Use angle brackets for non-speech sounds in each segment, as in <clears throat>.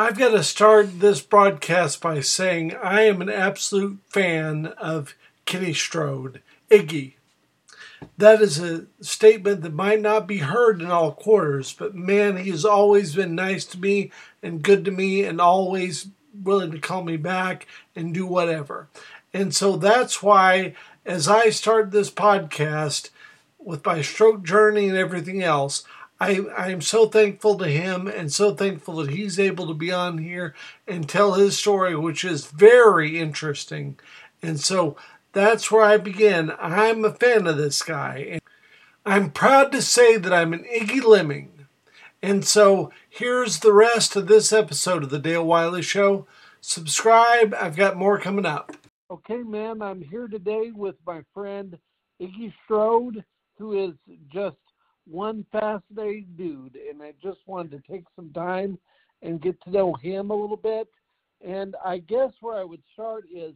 I've got to start this broadcast by saying I am an absolute fan of Kenny Strode, Iggy. That is a statement that might not be heard in all quarters, but man, he has always been nice to me and good to me and always willing to call me back and do whatever. And so that's why, as I start this podcast with my stroke journey and everything else, I, I'm so thankful to him and so thankful that he's able to be on here and tell his story, which is very interesting. And so that's where I begin. I'm a fan of this guy. And I'm proud to say that I'm an Iggy Lemming. And so here's the rest of this episode of the Dale Wiley Show. Subscribe, I've got more coming up. Okay, ma'am, I'm here today with my friend Iggy Strode, who is just one fascinating dude, and I just wanted to take some time and get to know him a little bit. And I guess where I would start is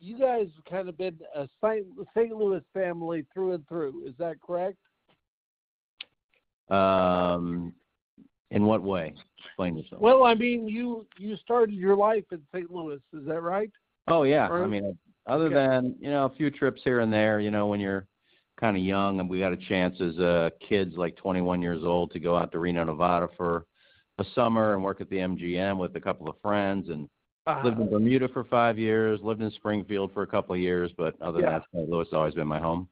you guys have kind of been a St. Louis family through and through. Is that correct? Um, in what way? Explain yourself. Well, I mean, you you started your life in St. Louis. Is that right? Oh yeah. Or, I mean, other okay. than you know a few trips here and there, you know, when you're kind of young, and we got a chance as uh, kids, like 21 years old, to go out to Reno, Nevada for a summer and work at the MGM with a couple of friends, and lived in Bermuda for five years, lived in Springfield for a couple of years, but other yeah. than that, St. Louis has always been my home.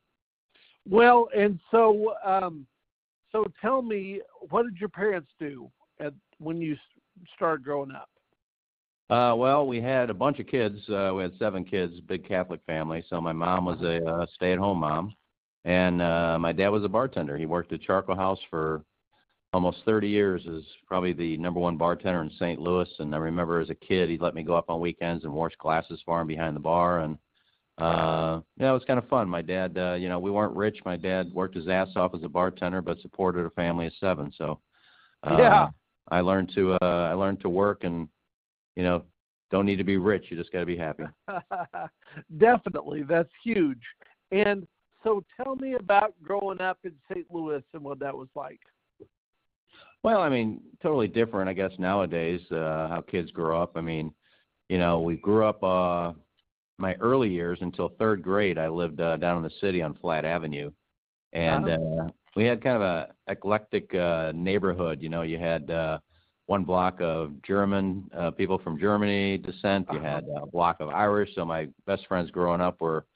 Well, and so, um, so tell me, what did your parents do at when you started growing up? Uh, well, we had a bunch of kids. Uh, we had seven kids, big Catholic family. So my mom was a uh, stay-at-home mom, and uh, my dad was a bartender. He worked at Charcoal House for almost 30 years as probably the number one bartender in St. Louis. And I remember as a kid, he'd let me go up on weekends and wash glasses for him behind the bar. And uh, yeah, it was kind of fun. My dad, uh, you know, we weren't rich. My dad worked his ass off as a bartender, but supported a family of seven. So uh, yeah, I learned to uh, I learned to work and you know don't need to be rich. You just got to be happy. <laughs> Definitely, that's huge. And so tell me about growing up in St. Louis and what that was like. Well, I mean, totally different, I guess, nowadays, uh, how kids grow up. I mean, you know, we grew up, uh, my early years until third grade, I lived uh, down in the city on Flad Avenue. And uh-huh. uh, we had kind of a eclectic uh, neighborhood. You know, you had uh, one block of German uh, people from Germany descent. You uh-huh. had a block of Irish. So my best friends growing up were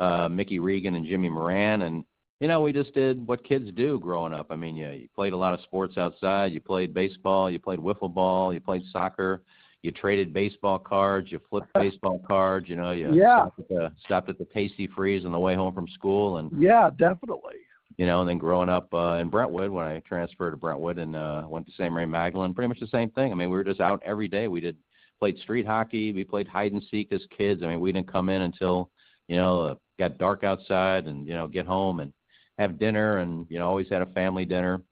uh, Mickey Regan and Jimmy Moran, and you know we just did what kids do growing up. I mean, you, you played a lot of sports outside. You played baseball, you played wiffle ball, you played soccer. You traded baseball cards, you flipped <laughs> baseball cards. You know, you yeah. stopped at the stopped at the Tastee-Freez on the way home from school, and yeah, definitely. You know, and then growing up uh, in Brentwood, when I transferred to Brentwood and uh, went to St. Mary Magdalene, pretty much the same thing. I mean, we were just out every day. We did played street hockey, we played hide and seek as kids. I mean, we didn't come in until you know, uh, got dark outside and, you know, get home and have dinner and, you know, always had a family dinner.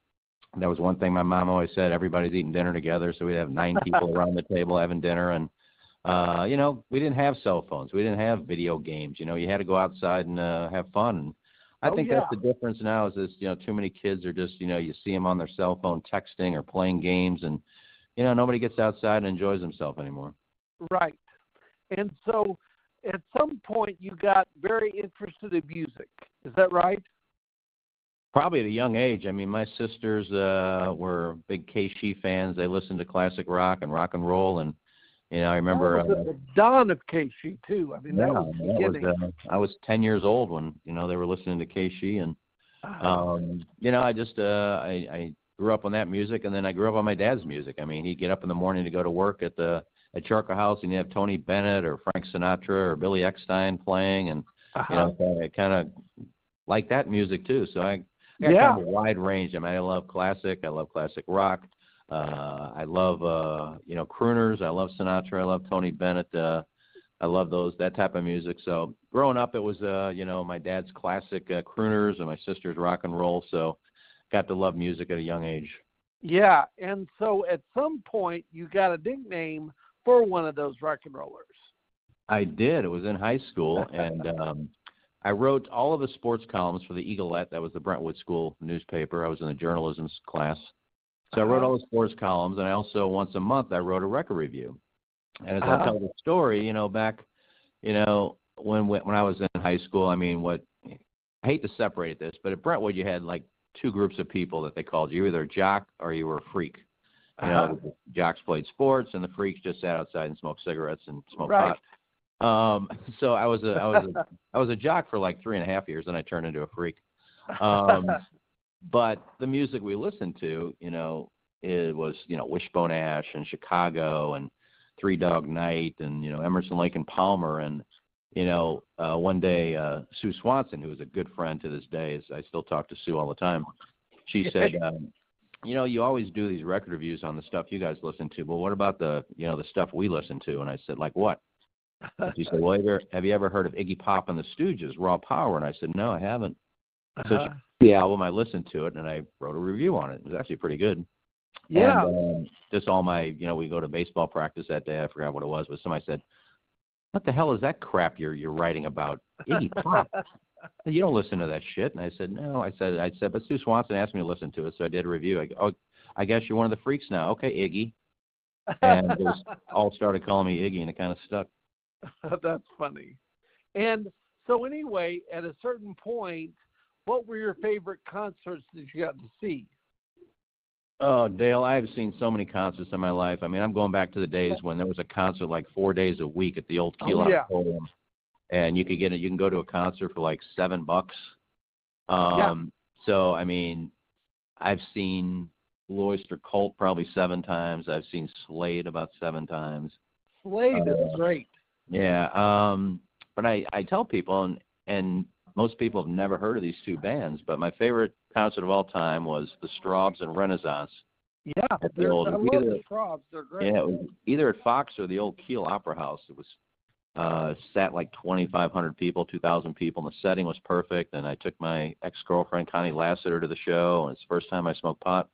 That was one thing my mom always said, everybody's eating dinner together. So we'd have nine <laughs> people around the table having dinner. And, uh, you know, we didn't have cell phones. We didn't have video games. You know, you had to go outside and uh, have fun. And I oh, think yeah. that's the difference now is this, you know, too many kids are just, you know, you see them on their cell phone texting or playing games and, you know, nobody gets outside and enjoys themselves anymore. Right. And so at some point you got very interested in music. Is that right? Probably at a young age. I mean, my sisters uh, were big KSHE fans. They listened to classic rock and rock and roll, and you know, I remember uh, the dawn of KSHE too. I mean, yeah, that was beginning. That was, uh, I was ten years old when you know they were listening to KSHE, and uh-huh. um, you know, I just uh, I, I grew up on that music, and then I grew up on my dad's music. I mean, he'd get up in the morning to go to work at the at Charcoal House, and you have Tony Bennett or Frank Sinatra or Billy Eckstine playing, and uh-huh. you know, I kind of like that music too. So I got yeah. kind of a wide range. I mean, I love classic. I love classic rock. Uh, I love uh, you know crooners. I love Sinatra. I love Tony Bennett. Uh, I love those that type of music. So growing up, it was uh, you know my dad's classic uh, crooners and my sister's rock and roll. So got to love music at a young age. Yeah, and so at some point you got a nickname for one of those rock and rollers? I did. It was in high school, <laughs> and um, I wrote all of the sports columns for the Eaglet. That was the Brentwood School newspaper. I was in the journalism class, So uh-huh. I wrote all the sports columns, and I also once a month I wrote a record review. And as uh-huh. I tell the story, you know, back, you know, when when I was in high school, I mean, what I hate to separate this, but at Brentwood you had like two groups of people that they called you, either a jock or you were a freak. You uh-huh. know, jocks played sports, and the freaks just sat outside and smoked cigarettes and smoked right. pot. Um, <laughs> so I was a I was a, <laughs> I was a jock for like three and a half years, and I turned into a freak. Um, <laughs> but the music we listened to, you know, it was you know Wishbone Ash and Chicago and Three Dog Night and you know Emerson Lake and Palmer and you know uh, one day uh, Sue Swanson, who is a good friend to this day, is I still talk to Sue all the time. She said, um, you know, you always do these record reviews on the stuff you guys listen to, but what about the you know the stuff we listen to? And I said, like what? She said, well, have you, ever, have you ever heard of Iggy Pop and the Stooges, Raw Power? And I said, no, I haven't. Uh-huh. So she, the album, I listened to it and I wrote a review on it. It was actually pretty good. Yeah. And, um, just all my, you know, we go to baseball practice that day. I forgot what it was, but somebody said, "What the hell is that crap you're you're writing about Iggy Pop? <laughs> you don't listen to that shit." And I said, "No." I said, "I said, but Sue Swanson asked me to listen to it, so I did a review. I go, oh, I guess you're one of the freaks now. Okay, Iggy." And they <laughs> all started calling me Iggy, and it kind of stuck. <laughs> That's funny. And so, anyway, at a certain point, what were your favorite concerts that you got to see? Oh, Dale, I've seen so many concerts in my life. I mean, I'm going back to the days when there was a concert like four days a week at the old Kiel oh, yeah. Auditorium, and you could get it. You can go to a concert for like seven bucks. Um, yeah. So, I mean, I've seen Oyster Cult probably seven times. I've seen Slade about seven times. Slade uh, is great. Yeah. Um, but I I tell people, and and most people have never heard of these two bands, but my favorite concert of all time was the Strawbs and Renaissance. Yeah, at the old, I love either, the Strawbs. They're great. Yeah, it was either at Fox or the old Kiel Opera House. It was uh sat like 2,500 people, 2,000 people, and the setting was perfect. And I took my ex-girlfriend Connie Lassiter to the show, and it's the first time I smoked pot.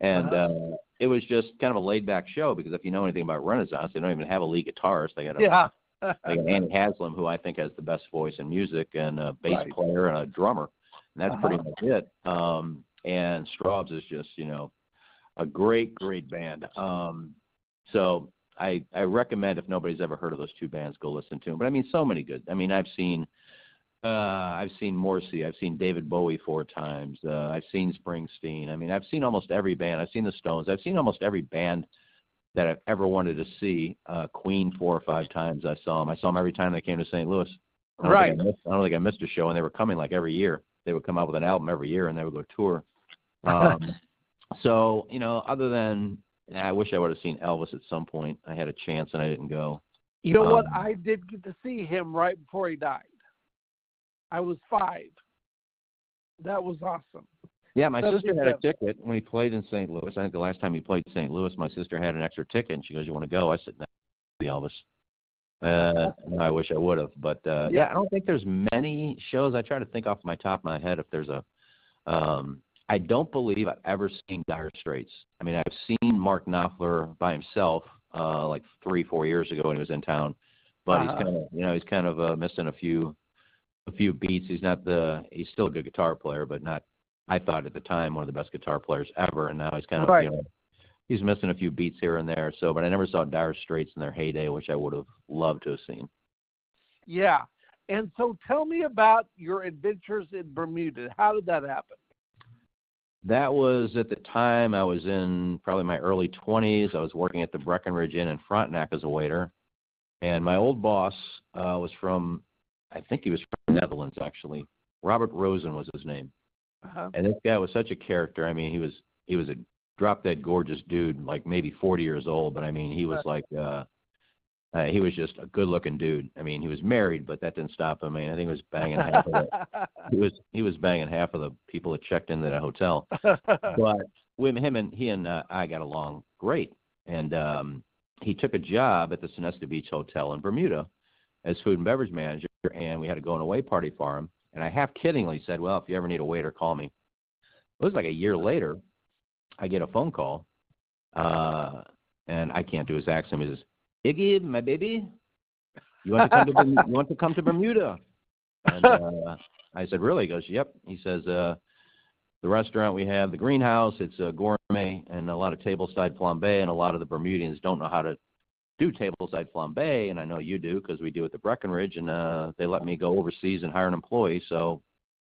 And uh-huh. uh it was just kind of a laid-back show because if you know anything about Renaissance, they don't even have a lead guitarist. They got a yeah. <laughs> they got Annie Haslam, who I think has the best voice in music, and a bass Right. player and a drummer. And that's pretty Uh-huh. much it. Um, and Strawbs is just, you know, a great, great band. Um, so I I recommend if nobody's ever heard of those two bands, go listen to them. But I mean, so many good. I mean, I've seen uh, I've seen Morrissey, I've seen David Bowie four times, uh, I've seen Springsteen. I mean, I've seen almost every band. I've seen the Stones. I've seen almost every band that I've ever wanted to see. Uh, Queen four or five times I saw them. I saw them every time they came to St. Louis. I Right. I, missed, I don't think I missed a show, and they were coming like every year. They would come out with an album every year, and they would go tour. <laughs> Um, so you know, other than I wish I would have seen Elvis at some point. I had a chance and I didn't go. You know what? Um, I did get to see him right before he died. I was five. That was awesome. Yeah, my That's sister had a ticket when he played in St. Louis. I think the last time he played St. Louis, my sister had an extra ticket, and she goes, "You want to go?" I said, "No, the Elvis." Uh, no, I wish I would have, but uh, yeah, I don't think there's many shows. I try to think off my top of my head if there's a. Um, I don't believe I've ever seen Dire Straits. I mean, I've seen Mark Knopfler by himself, uh, like three, four years ago when he was in town, but Uh-huh. he's kind of, you know, he's kind of uh, missing a few, a few beats. He's not the, he's still a good guitar player, but not. I thought at the time one of the best guitar players ever, and now he's kind of, Right. you know, he's missing a few beats here and there. So, but I never saw Dire Straits in their heyday, which I would have loved to have seen. Yeah. And so tell me about your adventures in Bermuda. How did that happen? That was at the time I was in probably my early 20s. I was working at the Breckenridge Inn in Frontenac as a waiter, and my old boss uh, was from, I think he was from the Netherlands actually. Robert Rosen was his name, Uh-huh. and this guy was such a character. I mean, he was he was a drop dead gorgeous dude, like maybe 40 years old, but I mean, he was like. uh uh, he was just a good looking dude. I mean, he was married, but that didn't stop him. I mean, I think he was banging half of the <laughs> he was he was banging half of the people that checked into that hotel. <laughs> But with him and he and uh, I got along great, and um, he took a job at the Sonesta Beach Hotel in Bermuda as food and beverage manager, and we had a going away party for him. And I half kiddingly said, "Well, if you ever need a waiter, call me." It was like a year later, I get a phone call, uh, and I can't do his accent. He says, "Iggy, my baby, you want to come to Berm- you want to come to Bermuda?" And uh, I said, "Really?" He goes, "Yep." He says, uh, the restaurant we have, the greenhouse. It's a gourmet and a lot of tableside flambe, and a lot of the Bermudians don't know how to do tableside flambe, and I know you do because we do at the Breckenridge, and uh, they let me go overseas and hire an employee. So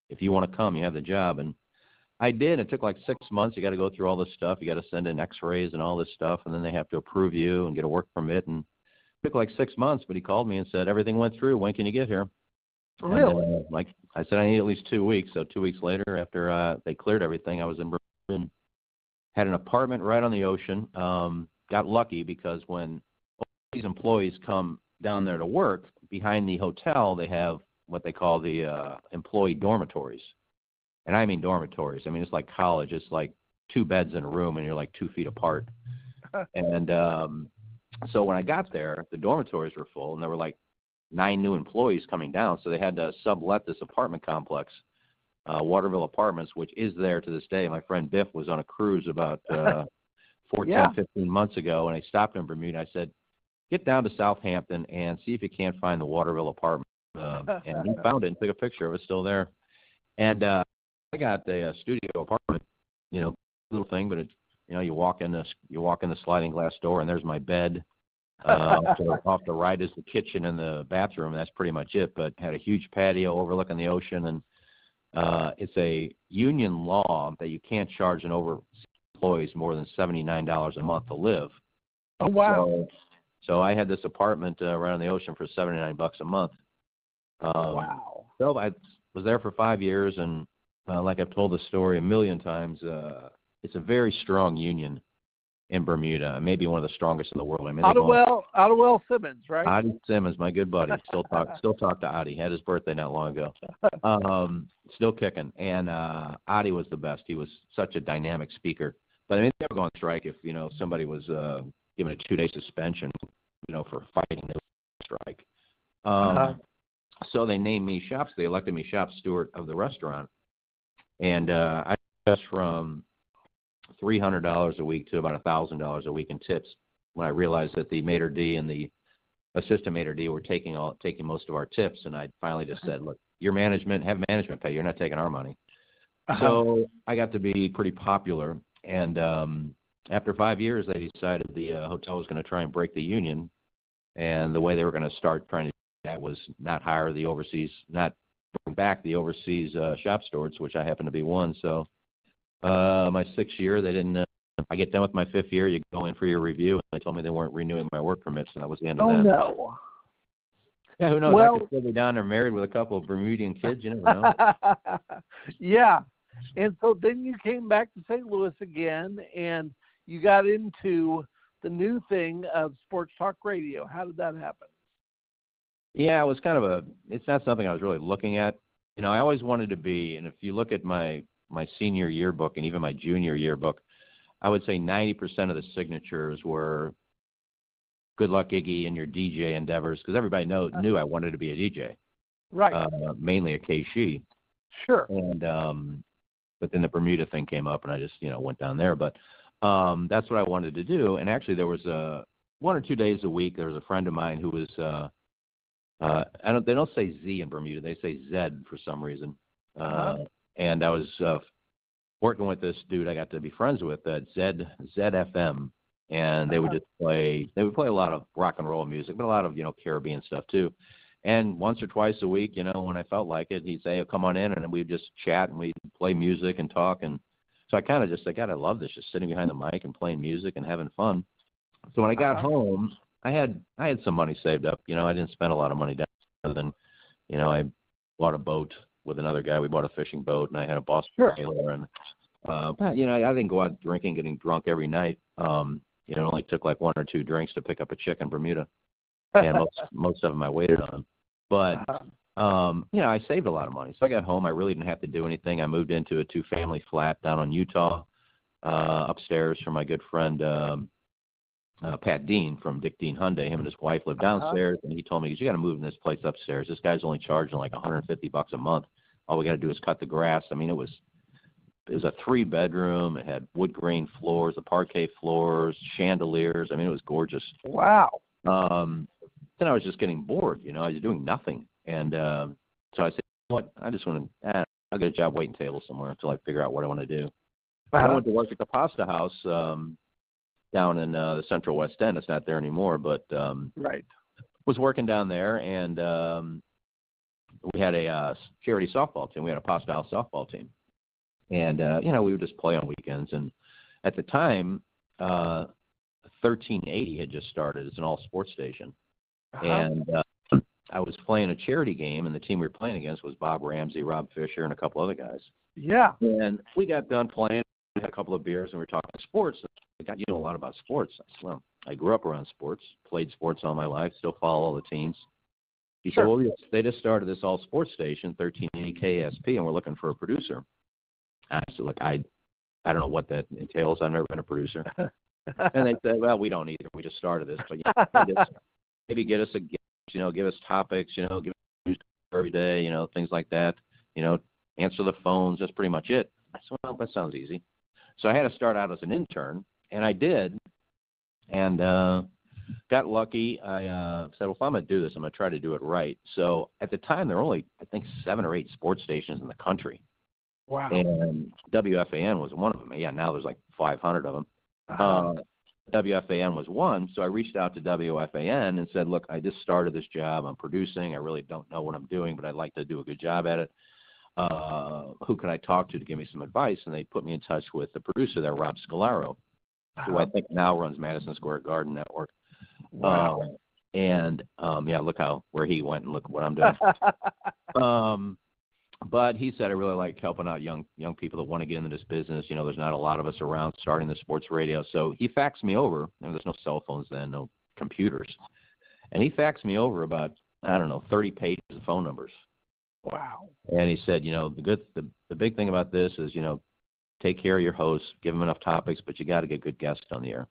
if you want to come, you have the job. And I did. It took like six months. You got to go through all this stuff. You got to send in X-rays and all this stuff, and then they have to approve you and get a work permit. And it took like six months. But he called me and said everything went through. When can you get here? Really? And, uh, like I said, I need at least two weeks. So two weeks later, after uh, they cleared everything, I was in Bermuda. Had an apartment right on the ocean. Um, got lucky because when these employees come down there to work, behind the hotel they have what they call the uh, employee dormitories, and I mean dormitories. I mean it's like college. It's like two beds in a room, and you're like two feet apart. <laughs> and um, so when I got there, the dormitories were full, and there were like nine new employees coming down, so they had to sublet this apartment complex, uh, Waterville Apartments, which is there to this day. My friend Biff was on a cruise about uh, <laughs> 14, Yeah. 15 months ago, and I stopped in Bermuda. I said, "Get down to Southampton and see if you can't find the Waterville apartment." Uh, and he <laughs> found it and took a picture of it, still there. And uh, I got a, uh studio apartment, you know, little thing, but it's you know, you walk in this, you walk in the sliding glass door, and there's my bed. Uh, off, the, <laughs> off the right is the kitchen and the bathroom. And that's pretty much it. But had a huge patio overlooking the ocean, and uh, it's a union law that you can't charge an over employees more than seventy nine dollars a month to live. Oh wow. So, so I had this apartment uh, right on the ocean for seventy nine bucks a month. Um, wow. so I was there for five years, and uh, like I've told the story a million times, uh, it's a very strong union in Bermuda, maybe one of the strongest in the world. I mean, Ottiwell, Ottiwell Simmons, right? Adi Simmons, my good buddy, <laughs> still talk still talk to Adi. Had his birthday not long ago. Um, still kicking. And uh Adi was the best. He was such a dynamic speaker. But I mean they would go on strike if, you know, somebody was uh given a two day suspension, you know, for fighting the strike. Um Uh-huh. so they named me shops they elected me shop steward of the restaurant. And uh I just from three hundred dollars a week to about a thousand dollars a week in tips when I realized that the maitre d and the assistant maitre d were taking all taking most of our tips, and I finally just said, "Look, your management have management pay. You're not taking our money." Uh-huh. So I got to be pretty popular, and um, after five years, they decided the uh, hotel was going to try and break the union, and the way they were going to start trying to do that was not hire the overseas, not back the overseas uh, shop stewards, which I happen to be one. So uh, my sixth year, they didn't. Uh, I get done with my fifth year, you go in for your review, and they told me they weren't renewing my work permits, and that was the end of oh that. no. Yeah, who knows? Well- I could still be down there married with a couple of Bermudian kids. You never know. <laughs> yeah. And so then you came back to St. Louis again and you got into the new thing of sports talk radio. How did that happen? Yeah, it was kind of a. It's not something I was really looking at. You know, I always wanted to be, and if you look at my my senior yearbook and even my junior yearbook, I would say 90% of the signatures were "Good luck, Iggy, in your DJ endeavors," because everybody know, knew I wanted to be a DJ, Right. uh, mainly a KC. sure. and um but then the Bermuda thing came up and I just, you know, went down there. But um that's what I wanted to do. And actually there was a one or two days a week there was a friend of mine who was uh uh I don't they don't say Z in Bermuda, they say Z for some reason. Uh and I was uh working with this dude I got to be friends with at Z ZFM and they would Uh-huh. just play they would play a lot of rock and roll music, but a lot of, you know, Caribbean stuff too. And once or twice a week, you know, when I felt like it, he'd say, oh, "Come on in," and we'd just chat and we'd play music and talk. And so I kind of just, I God, I love this, just sitting behind the mic and playing music and having fun. So when I got Uh-huh. home, I had I had some money saved up. You know, I didn't spend a lot of money down other than, you know, I bought a boat with another guy. We bought a fishing boat, and I had a Boston Sure. trailer. And uh, you know, I, I didn't go out drinking, getting drunk every night. Um, you know, it only took like one or two drinks to pick up a chick in Bermuda, and most <laughs> most of them I waited on. But Uh-huh. um, you know, I saved a lot of money. So I got home. I really didn't have to do anything. I moved into a two family flat down on Utah, uh, upstairs from my good friend um, uh, Pat Dean from Dick Dean Hyundai. Him and his wife live Uh-huh. downstairs, and he told me, "You got to move in this place upstairs. This guy's only charging like 150 bucks a month. All we got to do is cut the grass. I mean, it was it was a three bedroom. It had wood grain floors, the parquet floors, chandeliers. I mean, it was gorgeous wow. um, then I was just getting bored. You know, I was doing nothing, and um, so I said, "What? I just want to. Eh, I'll get a job waiting table somewhere until I figure out what I want to do. Uh-huh. I went to work at the Pasta House um, down in uh, the Central West End. It's not there anymore, but um, Right. was working down there, and um, we had a uh, charity softball team. We had a House softball team, and uh, you know we would just play on weekends. And at the time, uh, 1380 had just started. It's an all sports station, Uh-huh. and uh, <clears throat> I was playing a charity game, and the team we were playing against was Bob Ramsey, Rob Fisher, and a couple other guys. yeah. And we got done playing, we had a couple of beers, and we were talking sports. I got you know a lot about sports. I said, well, I grew up around sports, played sports all my life, still follow all the teams. He Sure. said, well, they just started this all sports station, 1380 KSP, and we're looking for a producer. I said, look, I, I don't know what that entails. I've never been a producer. <laughs> and they said, well, we don't either. We just started this, but you know, <laughs> maybe get us a you know, give us topics, you know, give us news every day, you know, things like that. You know, answer the phones. That's pretty much it. I said, well, that sounds easy. So I had to start out as an intern, and I did, and uh, got lucky. I uh, said, well, if I'm going to do this, I'm going to try to do it right. So at the time, there were only, I think, seven or eight sports stations in the country, wow. and WFAN was one of them. Yeah, now there's like 500 of them. Uh-huh. Uh, WFAN was one, so I reached out to WFAN and said, "Look, I just started this job. I'm producing. I really don't know what I'm doing, but I'd like to do a good job at it. Uh, who can I talk to to give me some advice?" And they put me in touch with the producer there, Rob Scalaro, who I think now runs Madison Square Garden Network. wow. Um, and um, yeah, look how where he went and look what I'm doing. <laughs> um, but he said I really like helping out young young people that want to get into this business. You know, there's not a lot of us around starting the sports radio, so he faxed me over. And there's no cell phones then, no computers, and he faxed me over about I don't know 30 pages of phone numbers. wow. And he said, you know, the good the the big thing about this is you know, take care of your hosts, give them enough topics, but you got to get good guests on the air.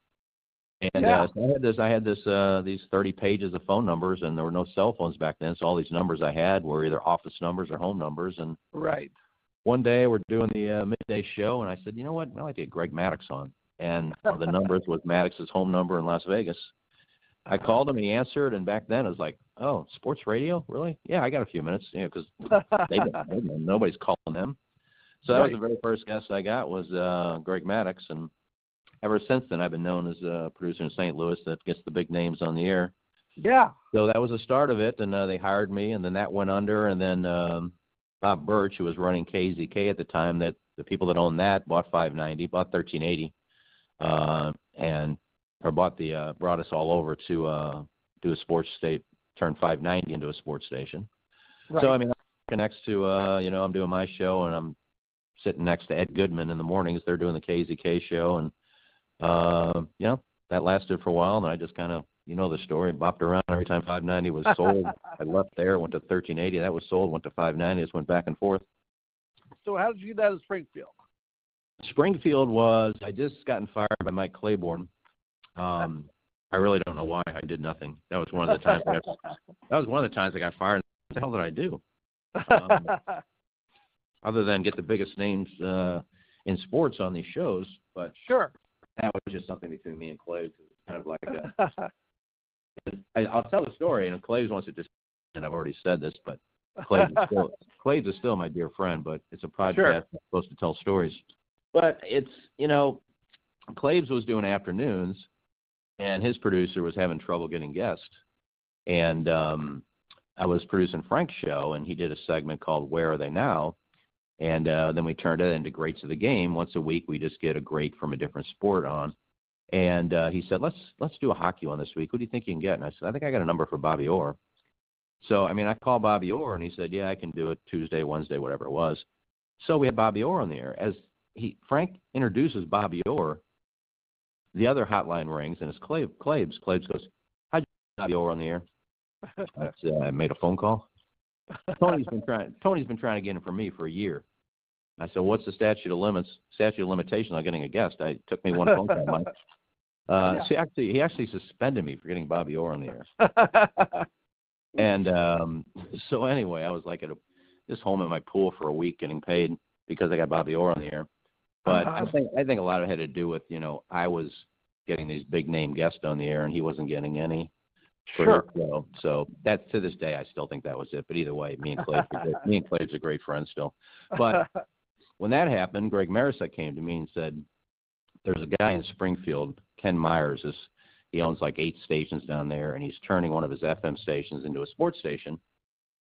And Yeah. uh, so I had this, I had this, uh, these 30 pages of phone numbers, and there were no cell phones back then. So all these numbers I had were either office numbers or home numbers. And Right. one day we're doing the uh, midday show, and I said, you know what, I'd like to get Greg Maddux on. And <laughs> one of the numbers was Maddux's home number in Las Vegas. I called him, he answered. And back then it was like, oh, sports radio, really? Yeah, I got a few minutes, you know, because nobody's calling them. So that was the very first guest I got was uh, Greg Maddux, and ever since then I've been known as a producer in St. Louis that gets the big names on the air. yeah. So that was the start of it, and uh, they hired me, and then that went under, and then um, Bob Birch, who was running KZK at the time, that the people that owned that bought 590, bought 1380, uh, and or bought the uh, brought us all over to uh, do a sports state, turn 590 into a sports station. Right. So I mean, next to uh, you know, I'm doing my show and I'm sitting next to Ed Goodman in the mornings. They're doing the KZK show, and uh, know, that lasted for a while. And I just kind of, you know, the story bopped around every time 590 was sold. I <laughs> left there, went to 1380. That was sold. Went to 590. Just went back and forth. so how did you get out of Springfield? Springfield was I just gotten fired by Mike Claiborne. Um, I really don't know why I did nothing. That was one of the times I got, <laughs> that was one of the times I got fired. What the hell did I do? <laughs> Um, other than get the biggest names uh, in sports on these shows. But sure. that was just something between me and Clay. Kind of like a, <laughs> I, I'll tell the story, and Clay's wants to just, and I've already said this, but Clay's is still <laughs> Clay's is still my dear friend, but it's a podcast Sure. supposed to tell stories. But it's you know, Claves was doing afternoons, and his producer was having trouble getting guests, and um, I was producing Frank's show, and he did a segment called "Where Are They Now," and uh, then we turned it into Greats of the Game. Once a week, we just get a great from a different sport on. And uh, he said, "Let's let's do a hockey one this week. What do you think you can get?" And I said, "I think I got a number for Bobby Orr." So I mean, I called Bobby Orr, and he said, "Yeah, I can do it Tuesday, Wednesday, whatever it was." So we had Bobby Orr on the air. As he Frank introduces Bobby Orr, the other hotline rings, and it's Clave. Claves. Claves goes, "How'd you get Bobby Orr on the air?" I said, "I made a phone call." Tony's been trying. Tony's been trying to get him for me for a year. I said, "What's the statute of limits? Statute of limitations on getting a guest?" I it took me one phone call, Mike. <laughs> Uh, Yeah. so actually, he actually suspended me for getting Bobby Orr on the air. <laughs> And um, so anyway, I was like at a, just home at my pool for a week getting paid because I got Bobby Orr on the air. But Uh-huh. I think I think a lot of it had to do with you know I was getting these big name guests on the air and he wasn't getting any. Sure. show. So that to this day, I still think that was it. But either way, me and Clay, me and Clay's a great friend still. But <laughs> when that happened, Greg Marecek came to me and said, "There's a guy in Springfield, Ken Myers. Is he owns like eight stations down there, and he's turning one of his FM stations into a sports station."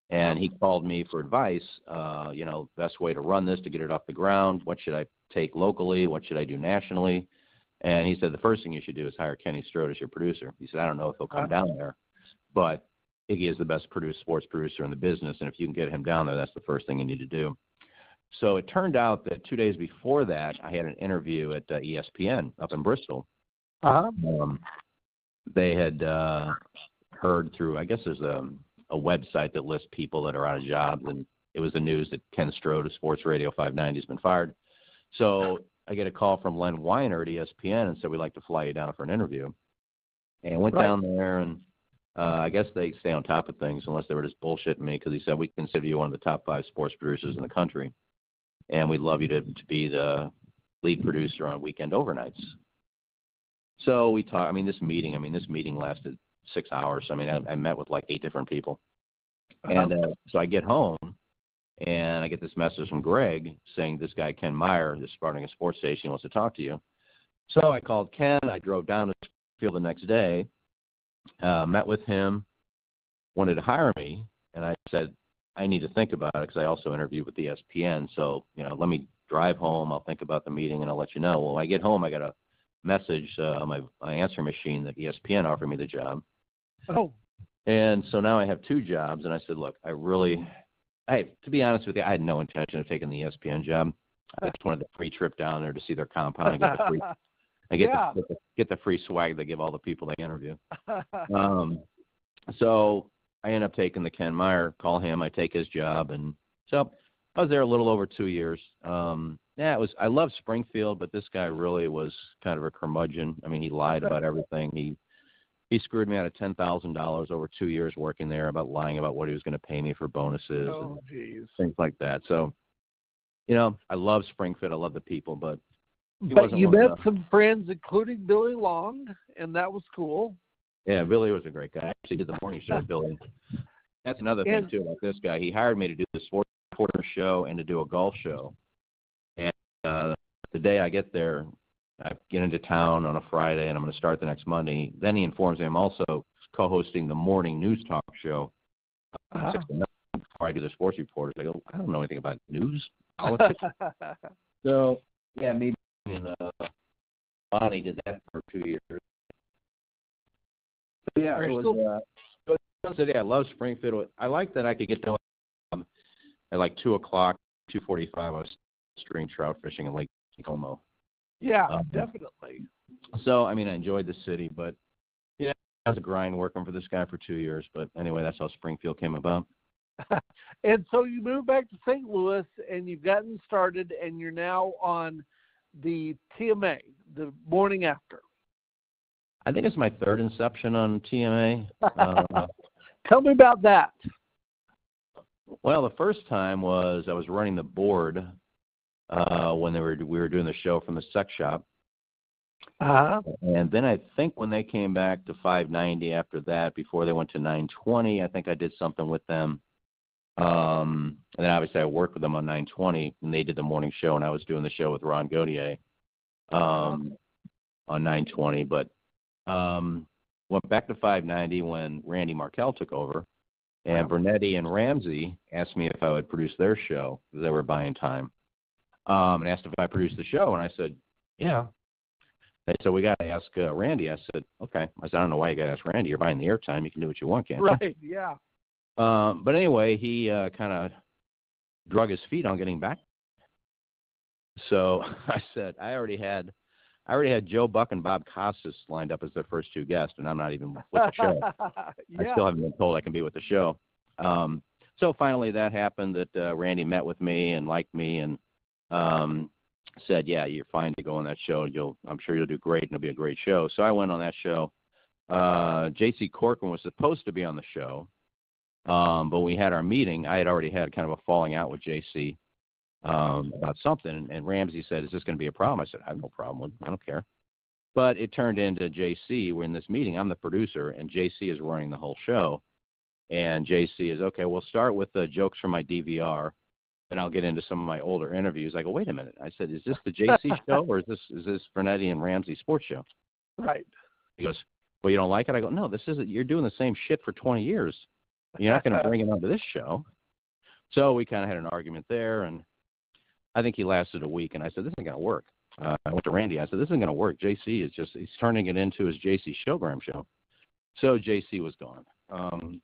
And he called me for advice. Uh, you know, best way to run this to get it off the ground. What should I take locally? What should I do nationally? And he said the first thing you should do is hire Kenny Strode as your producer. He said I don't know if he'll come down there, but Iggy is the best produced sports producer in the business, and if you can get him down there, that's the first thing you need to do. So it turned out that two days before that, I had an interview at uh, ESPN up in Bristol. uh-huh. Um, they had uh, heard through, I guess there's a, a website that lists people that are out of jobs, and it was the news that Ken Strode of Sports Radio 590 has been fired. So I get a call from Len Weiner at ESPN and said, We'd like to fly you down for an interview. And I went Right. down there, and uh, I guess they stay on top of things unless they were just bullshitting me because he said, We consider you one of the top five sports producers in the country, and we'd love you to, to be the lead producer on weekend overnights. So we talked. I mean, this meeting. I mean, this meeting lasted six hours. I mean, I, I met with like eight different people, and uh, so I get home, and I get this message from Greg saying this guy Ken Meyer, this starting a sports station, wants to talk to you. So I called Ken. I drove down to the field the next day, uh, met with him, wanted to hire me, and I said I need to think about it because I also interviewed with ESPN. So you know, let me drive home. I'll think about the meeting and I'll let you know. Well, when I get home, I got a message uh, on my, my answer machine that ESPN offered me the job. Oh, And so now I have two jobs, and I said, look, I really, I to be honest with you, I had no intention of taking the ESPN job. I just wanted the free trip down there to see their compound and get the free, <laughs> I get, Yeah. the get the free swag they give all the people they interview. <laughs> Um, so I end up taking the Ken Meyer, call him, I take his job, and so I was there a little over two years. Um, yeah, it was. I love Springfield, but this guy really was kind of a curmudgeon. I mean, he lied about everything. He he screwed me out of ten thousand dollars over two years working there about lying about what he was going to pay me for bonuses oh, and things like that. So, you know, I love Springfield. I love the people, but But you met some friends, including Billy Long, and that was cool. Yeah, Billy was a great guy. I actually did the morning show with <laughs> Billy. That's another thing too about this guy. He hired me to do the sports reporter show and to do a golf show. And uh the day I get there, I get into town on a Friday and I'm going to start the next Monday. Then he informs me I'm also co-hosting the morning news talk show to nine before I do the sports reporters. I go, I don't know anything about news, <laughs> politics. <laughs> so yeah, me and, uh, Bonnie did that for two years. Yeah, it was. Uh, it was a city. I love Springfield. I like that I could get done um, at like two o'clock, two forty-five. I was string trout fishing in Lake Como. yeah, Um, definitely. So I mean, I enjoyed the city, but yeah, it was a grind working for this guy for two years. But anyway, that's how Springfield came about. <laughs> And so you moved back to St. Louis, and you've gotten started, and you're now on the TMA, the morning after. I think it's my third inception on TMA. Uh, <laughs> Tell me about that. Well, the first time was I was running the board uh, when they were we were doing the show from the sex shop, Uh-huh. and then I think when they came back to 590 after that, before they went to 920, I think I did something with them. Um, and then obviously I worked with them on 920, and they did the morning show, and I was doing the show with Ron Gaudier um, on 920. But um, went back to 590 when Randy Markel took over, and Bernetti and Ramsey asked me if I would produce their show because they were buying time, um, and asked if I produced the show, and I said, yeah. They said we got to ask uh, Randy. I said, okay. I said I don't know why you got to ask Randy. You're buying the airtime. You can do what you want, can't you? Right, yeah. Um, but anyway, he uh, kind of drug his feet on getting back. So <laughs> I said I already had, I already had Joe Buck and Bob Costas lined up as their first two guests, and I'm not even with the show. <laughs> I still haven't been told I can be with the show. Um, so finally, that happened. That uh, Randy met with me and liked me and um, said, "Yeah, you're fine to go on that show. You'll, I'm sure you'll do great, and it'll be a great show." So I went on that show. Uh, J.C. Corcoran was supposed to be on the show, um, but we had our meeting. I had already had kind of a falling out with J.C. Um, about something, and Ramsey said, "Is this going to be a problem?" I said, "I have no problem with. it. I don't care." But it turned into JC. We're in this meeting. I'm the producer, and JC is running the whole show. And JC is okay. We'll start with the jokes from my DVR, and I'll get into some of my older interviews. I go, wait a minute. I said, is this the JC <laughs> show or is this is this Vernetti and Ramsey sports show? Right. He goes, well, you don't like it? I go, no. This isn't. You're doing the same shit for 20 years. You're not going <laughs> to bring it onto this show. So we kind of had an argument there, and I think he lasted a week. And I said, this isn't going to work. Uh, I went to Randy. I said, this isn't going to work. JC is just he's turning it into his JC Showgram show. So JC was gone. Um,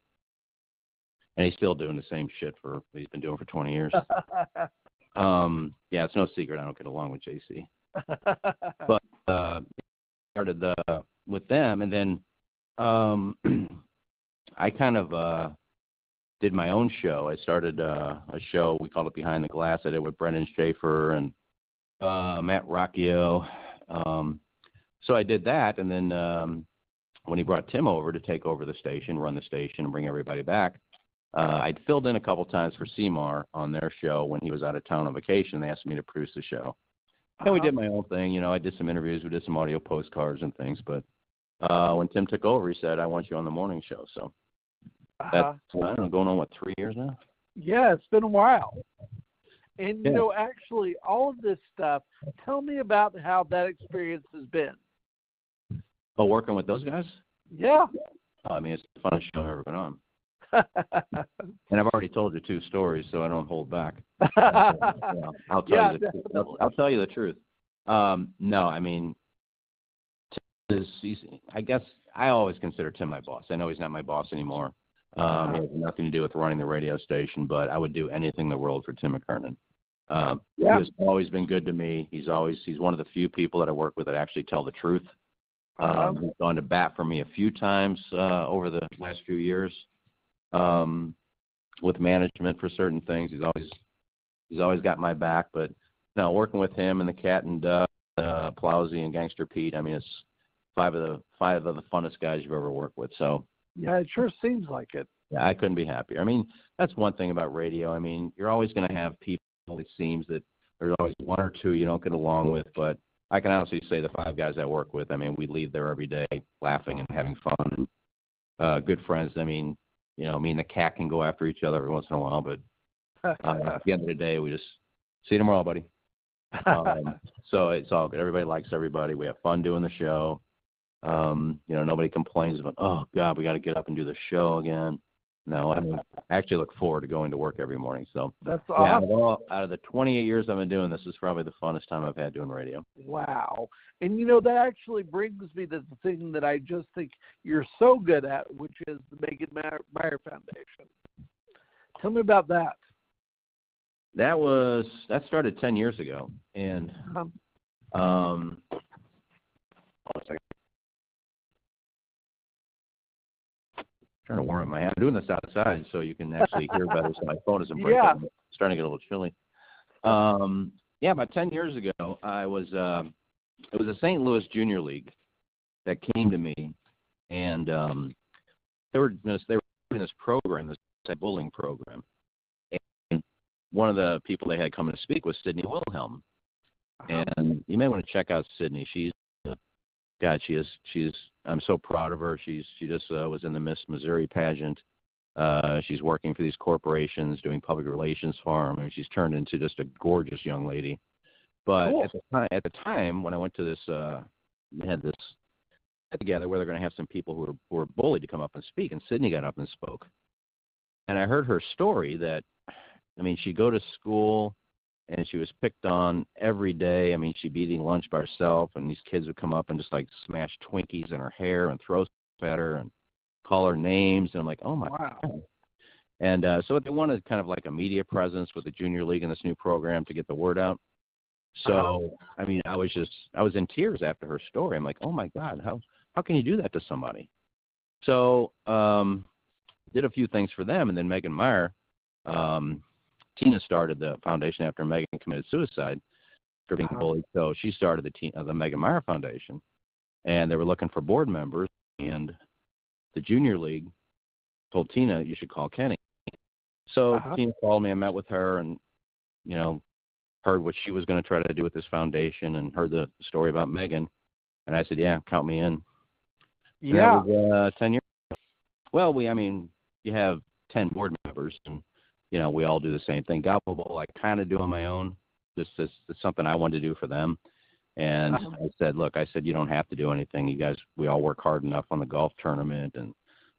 and he's still doing the same shit for he's been doing for 20 years. <laughs> um, yeah, it's no secret I don't get along with JC. <laughs> but uh, started the, with them, and then um, <clears throat> I kind of uh, did my own show. I started uh, a show we called it Behind the Glass. I did it with Brendan Schaefer and uh, Matt Rocchio. Um, so I did that, and then um, when he brought Tim over to take over the station, run the station, and bring everybody back, uh, I'd filled in a couple times for Seymour on their show when he was out of town on vacation. They asked me to produce the show. And we Uh-huh. did my own thing. You know, I did some interviews, we did some audio postcards and things. But uh, when Tim took over, he said, "I want you on the morning show." So that's Uh-huh. I don't know, going on what three years now. Yeah, it's been a while. And you know, actually, all of this stuff. Tell me about how that experience has been. Oh, working with those guys? Yeah. Oh, I mean, it's the funnest show I've ever been on. <laughs> And I've already told you two stories, so I don't hold back. Yeah, <laughs> I'll tell Yeah, you the truth. definitely. I'll tell you the truth. Um, no, I mean, Tim is, I guess I always consider Tim my boss. I know he's not my boss anymore. Um, it has nothing to do with running the radio station, but I would do anything in the world for Tim McKernan. Um, Yeah. He has always been good to me. He's always he's one of the few people that I work with that actually tell the truth. Um, he's gone to bat for me a few times uh, over the last few years um, with management for certain things. He's always he's always got my back. But no, working with him and the Cat and Duck, uh, Plowsy and Gangster Pete. I mean, it's five of the five of the funnest guys you've ever worked with. So yeah, it sure seems like it. yeah, I couldn't be happier. I mean, that's one thing about radio. I mean, you're always going to have people. It seems that there's always one or two you don't get along with, but I can honestly say the five guys I work with. I mean, we leave there every day laughing and having fun. And, uh, good friends. I mean, you know, me and the cat can go after each other every once in a while, but uh, at the end of the day, we just see you tomorrow, buddy. <laughs> Um, so it's all good. Everybody likes everybody. We have fun doing the show. Um, you know, nobody complains about, oh God, we got to get up and do the show again. No, I actually look forward to going to work every morning. So That's yeah, out awesome. of, all, out of the 28 years I've been doing this, this is probably the funnest time I've had doing radio. Wow. And you know, that actually brings me to the thing that I just think you're so good at, which is the Megan Meier Meier Foundation. Tell me about that. That was that started 10 years ago, and Um, um, trying to warm up my hand. I'm doing this outside so you can actually hear better, so my phone isn't breaking. <laughs> Yeah. It's starting to get a little chilly. Um, yeah, about 10 years ago, I was uh, it was a St. Louis Junior League that came to me, and um, they were they were doing this program, this bullying program, and one of the people they had coming to speak was Sydney Wilhelm, and you may want to check out Sydney. She's uh, God, she is she's I'm so proud of her. She's she just uh, was in the Miss Missouri pageant. Uh, she's working for these corporations, doing public relations for them, and she's turned into just a gorgeous young lady. But Cool. at the time, at the time when I went to this, uh, we had this get together where they're going to have some people who were who were bullied to come up and speak, and Sydney got up and spoke. And I heard her story that, I mean, she'd go to school and she was picked on every day. I mean, she'd be eating lunch by herself, and these kids would come up and just like smash Twinkies in her hair and throw stuff at her and call her names. And I'm like, oh my Wow. God. And uh, so they wanted kind of like a media presence with the junior league and this new program to get the word out. So I mean, I was just I was in tears after her story. I'm like, oh my God, how how can you do that to somebody? So um, did a few things for them, and then Megan Meier, um, Tina started the foundation after Megan committed suicide for being Uh-huh. bullied. So she started the Tina, uh, the Megan Meier Foundation, and they were looking for board members, and the junior league told Tina you should call Kenny. So Uh-huh. Tina called me. I met with her, and you know, heard what she was going to try to do with this foundation, and heard the story about Megan. And I said, yeah, count me in. Yeah. Was, uh, 10 years ago. Well, we, I mean, you have 10 board members and, you know, we all do the same thing. Gospel Bowl, I kind of do on my own. As it's something I wanted to do for them. And Uh-huh. I said, look, I said, you don't have to do anything. You guys, we all work hard enough on the golf tournament and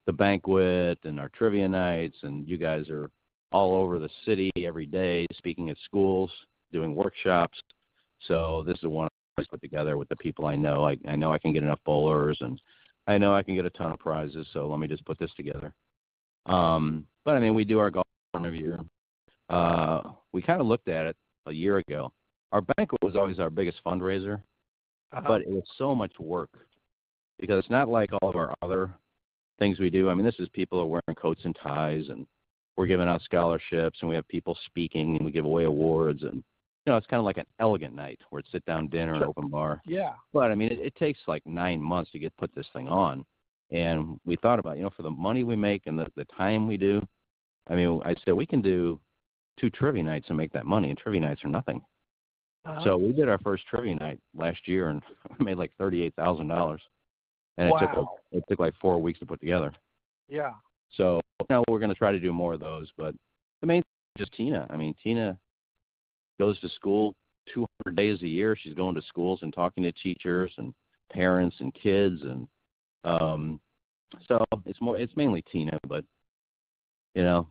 the banquet and our trivia nights. And you guys are all over the city every day, speaking at schools, doing workshops. So this is one I put together with the people I know. I, I know I can get enough bowlers and I know I can get a ton of prizes. So let me just put this together. Um, but I mean, we do our golf every year. Uh, we kind of looked at it a year ago. Our banquet was always our biggest fundraiser, Uh-huh. but it was so much work because it's not like all of our other things we do. I mean, this is people are wearing coats and ties, and we're giving out scholarships, and we have people speaking, and we give away awards, and you know, it's kind of like an elegant night where it's sit down dinner and open bar. yeah. But I mean, it, it takes like nine months to get put this thing on, and we thought about you know for the money we make and the the time we do. I mean, I said we can do two trivia nights and make that money, and trivia nights are nothing. Uh-huh. So we did our first trivia night last year and <laughs> made like thirty-eight thousand dollars, and it took like, it took like four weeks to put together. yeah. So now we're going to try to do more of those. But the main thing is just Tina. I mean, Tina goes to school 200 days a year. She's going to schools and talking to teachers and parents and kids, and um, so it's more. It's mainly Tina, but you know,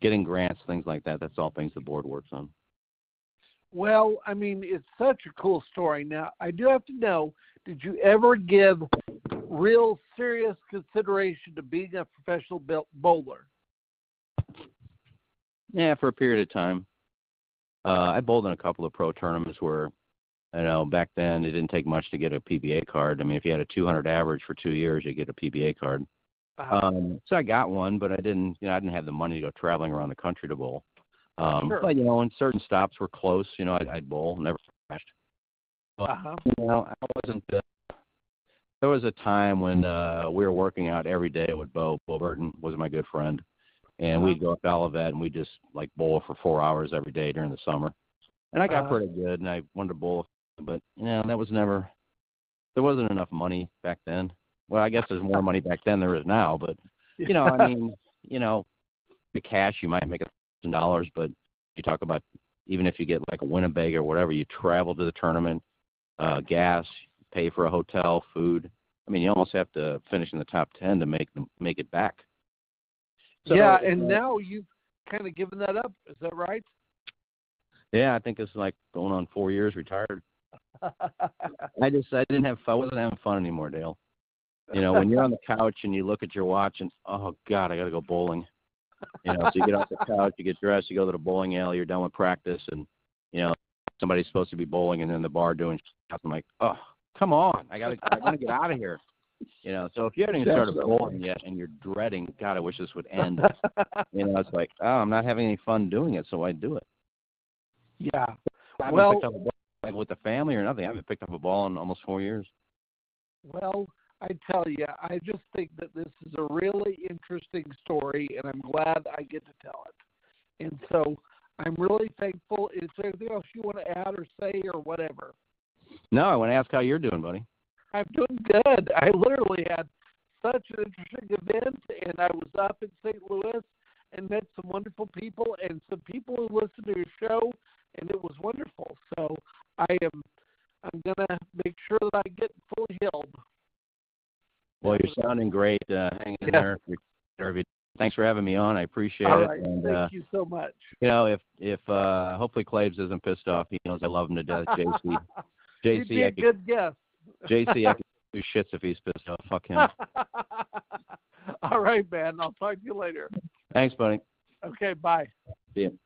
getting grants, things like that. That's all things the board works on. Well, I mean, it's such a cool story. Now, I do have to know, did you ever give real serious consideration to being a professional bowler? Yeah, for a period of time. Uh, I bowled in a couple of pro tournaments where, you know, back then it didn't take much to get a PBA card. I mean, if you had a 200 average for two years, you get a PBA card. Uh-huh. Um, so I got one, but I didn't, you know, I didn't have the money to go traveling around the country to bowl. Um, Sure. But you know, when certain stops were close, you know, I'd, I'd bowl, never crashed. But uh-huh. you know, I wasn't. Uh, there was a time when uh, we were working out every day with Bo. Bo Burton was my good friend, and we'd go up to Olivet and we'd just like bowl for four hours every day during the summer. And I got Uh-huh. pretty good, and I wanted to bowl, but you know, that was never. There wasn't enough money back then. Well, I guess there's more money back then than there is now, but you know, I mean, <laughs> you know, the cash you might make a thousand dollars, but you talk about even if you get like a Winnipeg or whatever, you travel to the tournament, uh, gas, pay for a hotel, food. I mean, you almost have to finish in the top ten to make them make it back. So, yeah, and uh, now you've kind of given that up. Is that right? yeah, I think it's like going on four years retired. <laughs> I just I didn't have fun. I wasn't having fun anymore, Dale. You know, when you're on the couch and you look at your watch and oh God, I got to go bowling. You know, so you get off the couch, you get dressed, you go to the bowling alley, you're done with practice, and you know somebody's supposed to be bowling and in the bar doing. Shots. I'm like, oh, come on, I gotta, I gotta get out of here. You know, so if you haven't even started bowling yet and you're dreading, God, I wish this would end. you know, it's like, oh, I'm not having any fun doing it, so I do it. yeah. I Well- picked up a ball like with the family or nothing. I haven't picked up a ball in almost four years. Well, I tell you, I just think that this is a really interesting story, and I'm glad I get to tell it. And so I'm really thankful. Is there anything else you want to add or say or whatever? No, I want to ask how you're doing, buddy. I'm doing good. I literally had such an interesting event, and I was up in St. Louis and met some wonderful people and some people who listen to your show, and it was wonderful. So I am I'm gonna make sure that I get fully healed. Well, you're sounding great. Uh, hang in Yeah. there. Thanks for having me on. I appreciate All it. right, And thank uh, you so much. you know, if if uh, hopefully Claves isn't pissed off, he knows I love him to death. JC, <laughs> JC, could, good guest. JC, I could do shits if he's pissed off. Fuck him. <laughs> All right, man. I'll talk to you later. Thanks, buddy. Okay, bye. See you.